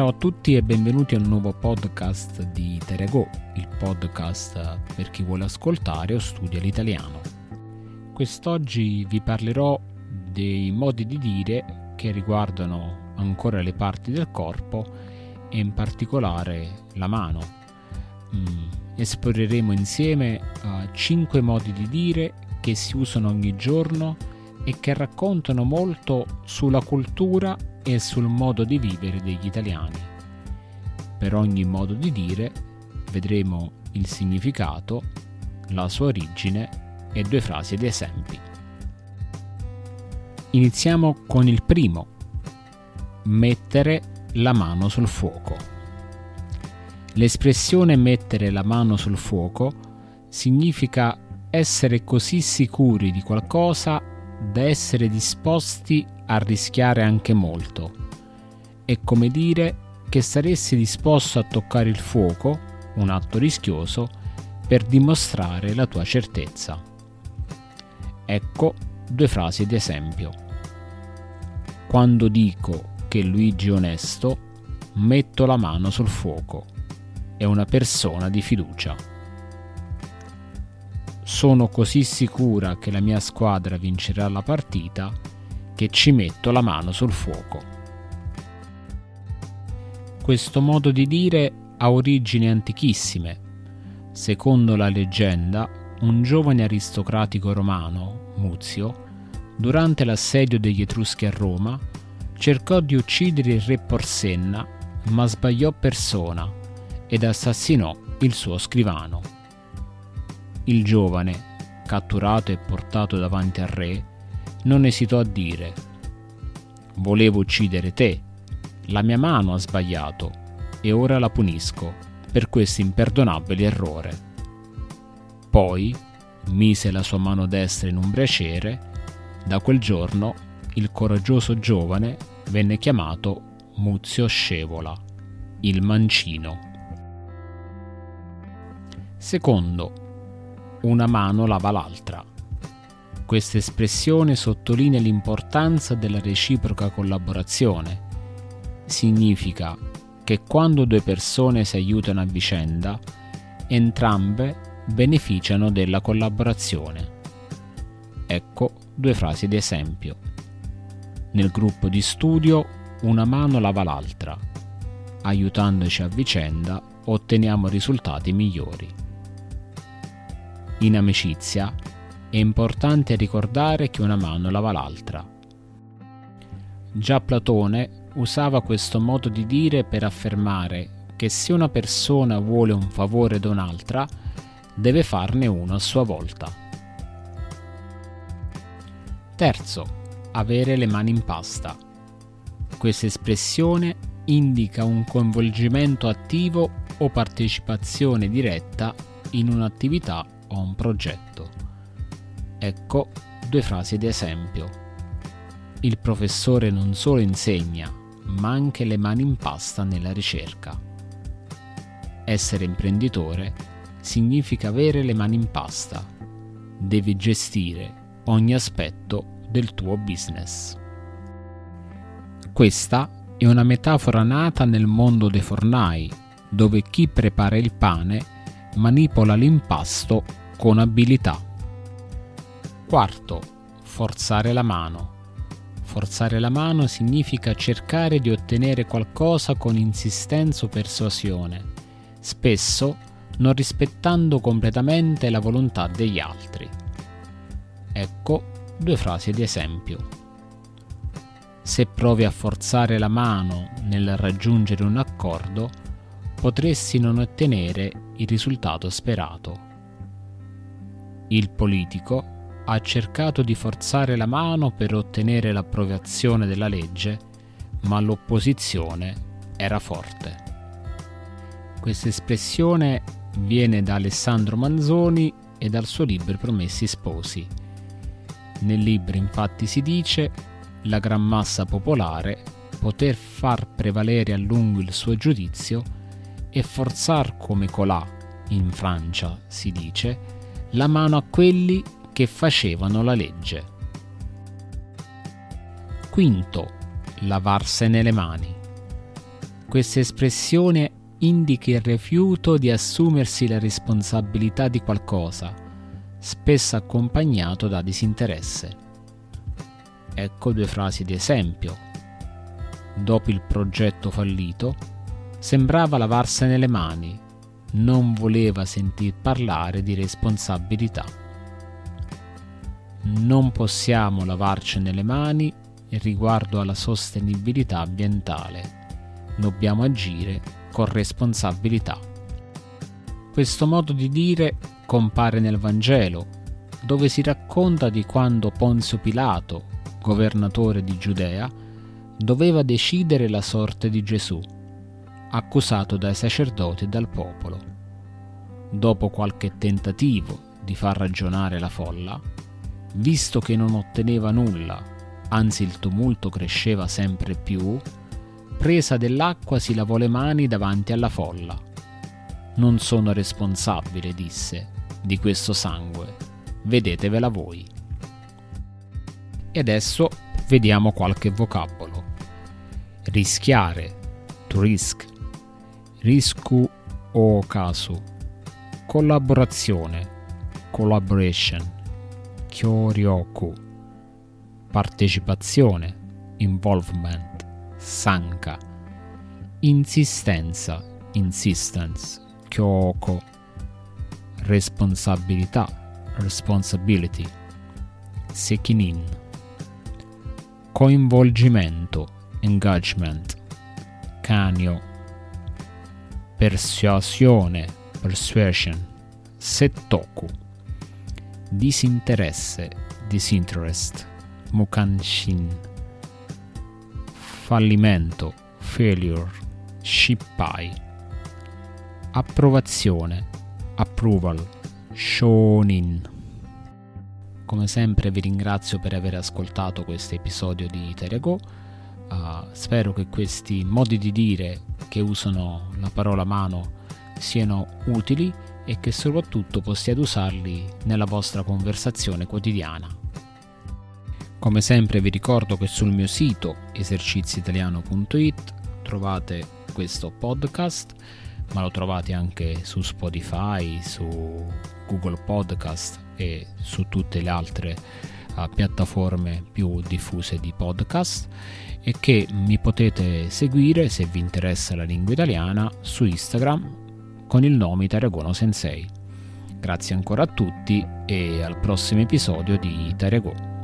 Ciao a tutti e benvenuti a un nuovo podcast di Terego, il podcast per chi vuole ascoltare o studia l'italiano. Quest'oggi vi parlerò dei modi di dire che riguardano ancora le parti del corpo e in particolare la mano. Mm, esploreremo insieme uh, 5 modi di dire che si usano ogni giorno e che raccontano molto sulla cultura e sul modo di vivere degli italiani. Per ogni modo di dire vedremo il significato, la sua origine e due frasi ed esempi. Iniziamo con il primo, mettere la mano sul fuoco. L'espressione mettere la mano sul fuoco significa essere così sicuri di qualcosa da essere disposti a rischiare anche molto. È come dire che saresti disposto a toccare il fuoco, un atto rischioso, per dimostrare la tua certezza. Ecco due frasi di esempio. Quando dico che Luigi è onesto, metto la mano sul fuoco. È una persona di fiducia. Sono così sicura che la mia squadra vincerà la partita che ci metto la mano sul fuoco. Questo modo di dire ha origini antichissime. Secondo la leggenda, un giovane aristocratico romano, Muzio, durante l'assedio degli Etruschi a Roma, cercò di uccidere il re Porsenna, ma sbagliò persona ed assassinò il suo scrivano. Il giovane, catturato e portato davanti al re, non esitò a dire Volevo uccidere te, la mia mano ha sbagliato e ora la punisco per questo imperdonabile errore. Poi mise la sua mano destra in un braciere, da quel giorno il coraggioso giovane venne chiamato Muzio Scevola, il mancino. Secondo, una mano lava l'altra. Questa espressione sottolinea l'importanza della reciproca collaborazione. Significa che quando due persone si aiutano a vicenda, entrambe beneficiano della collaborazione. Ecco due frasi di esempio. Nel gruppo di studio una mano lava l'altra. Aiutandoci a vicenda otteniamo risultati migliori. In amicizia è importante ricordare che una mano lava l'altra. Già Platone usava questo modo di dire per affermare che se una persona vuole un favore da un'altra, deve farne uno a sua volta. Terzo, avere le mani in pasta. Questa espressione indica un coinvolgimento attivo o partecipazione diretta in un'attività o un progetto. Ecco due frasi di esempio. Il professore non solo insegna, ma anche le mani in pasta nella ricerca. Essere imprenditore significa avere le mani in pasta. Devi gestire ogni aspetto del tuo business. Questa è una metafora nata nel mondo dei fornai, dove chi prepara il pane manipola l'impasto con abilità. Quarto, forzare la mano. Forzare la mano significa cercare di ottenere qualcosa con insistenza o persuasione, spesso non rispettando completamente la volontà degli altri. Ecco due frasi di esempio. Se provi a forzare la mano nel raggiungere un accordo, potresti non ottenere il risultato sperato il politico ha cercato di forzare la mano per ottenere l'approvazione della legge, ma l'opposizione era forte. Questa espressione viene da Alessandro Manzoni e dal suo libro Promessi Sposi. Nel libro infatti si dice la gran massa popolare poter far prevalere a lungo il suo giudizio e forzar come colà, in Francia si dice, la mano a quelli che facevano la legge. Quinto, lavarsene le mani. Questa espressione indica il rifiuto di assumersi la responsabilità di qualcosa, spesso accompagnato da disinteresse. Ecco due frasi di esempio. Dopo il progetto fallito, sembrava lavarsene le mani, non voleva sentir parlare di responsabilità. Non possiamo lavarcene le mani riguardo alla sostenibilità ambientale. Dobbiamo agire con responsabilità. Questo modo di dire compare nel Vangelo, dove si racconta di quando Ponzio Pilato, governatore di Giudea, doveva decidere la sorte di Gesù, accusato dai sacerdoti e dal popolo. Dopo qualche tentativo di far ragionare la folla, visto che non otteneva nulla, anzi il tumulto cresceva sempre più, presa dell'acqua si lavò le mani davanti alla folla. Non sono responsabile, disse, di questo sangue, vedetevela voi. E adesso vediamo qualche vocabolo. Rischiare, to risk, risku o caso, collaborazione, collaboration, kyoryoku, partecipazione, involvement, sanka, insistenza, insistence, kyoko, responsabilità, responsibility, sekinin, coinvolgimento, engagement, canio, persuasione, persuasion, settoku, disinteresse, disinterest, mukanshin, fallimento, failure, shippai, approvazione, approval, shonin. Come sempre vi ringrazio per aver ascoltato questo episodio di Terego. Uh, spero che questi modi di dire che usano la parola mano siano utili e che soprattutto possiate usarli nella vostra conversazione quotidiana. Come sempre vi ricordo che sul mio sito eserciziitaliano.it trovate questo podcast, ma lo trovate anche su Spotify, su Google Podcast e su tutte le altre uh, piattaforme più diffuse di podcast e che mi potete seguire se vi interessa la lingua italiana su Instagram con il nome Itaragono Sensei. Grazie ancora a tutti e al prossimo episodio di Itarago.